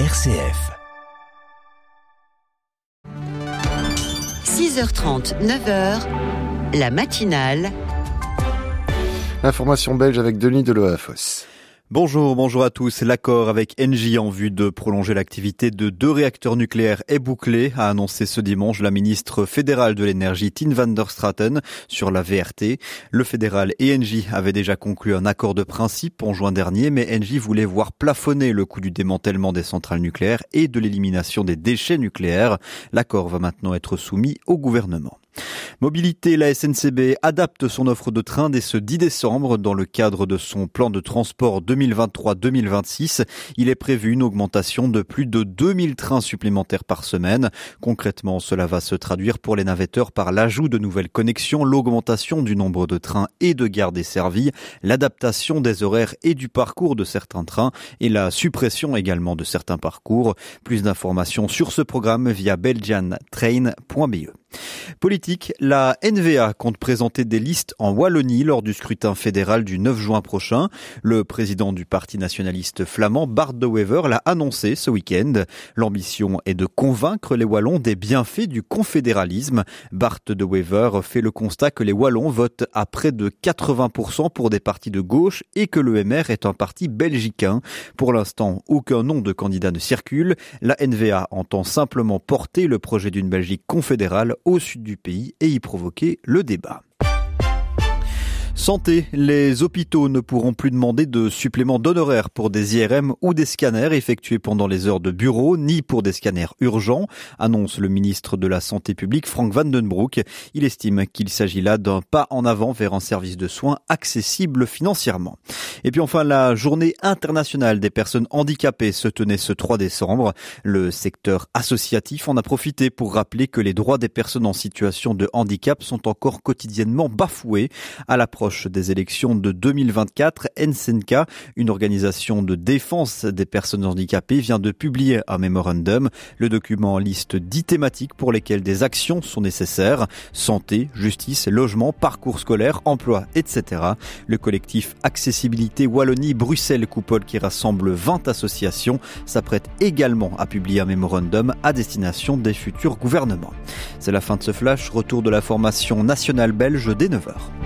RCF. 6h30, 9h, la matinale. Information belge avec Denis Deloafos. Bonjour, bonjour à tous. L'accord avec Engie en vue de prolonger l'activité de deux réacteurs nucléaires est bouclé, a annoncé ce dimanche la ministre fédérale de l'énergie Tine van der Straten sur la VRT. Le fédéral et Engie avaient déjà conclu un accord de principe en juin dernier, mais Engie voulait voir plafonner le coût du démantèlement des centrales nucléaires et de l'élimination des déchets nucléaires. L'accord va maintenant être soumis au gouvernement. Mobilité, la SNCB adapte son offre de train dès ce 10 décembre dans le cadre de son plan de transport 2023-2026. Il est prévu une augmentation de plus de 2000 trains supplémentaires par semaine. Concrètement, cela va se traduire pour les navetteurs par l'ajout de nouvelles connexions, l'augmentation du nombre de trains et de gares desservies, l'adaptation des horaires et du parcours de certains trains et la suppression également de certains parcours. Plus d'informations sur ce programme via belgiantrain.be. Politique, la NVA compte présenter des listes en Wallonie lors du scrutin fédéral du 9 juin prochain. Le président du parti nationaliste flamand, Bart de Wever, l'a annoncé ce week-end. L'ambition est de convaincre les Wallons des bienfaits du confédéralisme. Bart de Wever fait le constat que les Wallons votent à près de 80% pour des partis de gauche et que le MR est un parti belgicain. Pour l'instant, aucun nom de candidat ne circule. La NVA entend simplement porter le projet d'une Belgique confédérale au sud du pays et y provoquer le débat. Santé, les hôpitaux ne pourront plus demander de supplément d'honoraires pour des IRM ou des scanners effectués pendant les heures de bureau, ni pour des scanners urgents, annonce le ministre de la Santé publique Frank Vandenbroek. Il estime qu'il s'agit là d'un pas en avant vers un service de soins accessible financièrement. Et puis enfin, la journée internationale des personnes handicapées se tenait ce 3 décembre. Le secteur associatif en a profité pour rappeler que les droits des personnes en situation de handicap sont encore quotidiennement bafoués à des élections de 2024, NSNK, une organisation de défense des personnes handicapées, vient de publier un mémorandum. Le document liste dix thématiques pour lesquelles des actions sont nécessaires. Santé, justice, logement, parcours scolaire, emploi, etc. Le collectif Accessibilité Wallonie-Bruxelles Coupole qui rassemble 20 associations s'apprête également à publier un mémorandum à destination des futurs gouvernements. C'est la fin de ce flash. Retour de la formation nationale belge dès 9h.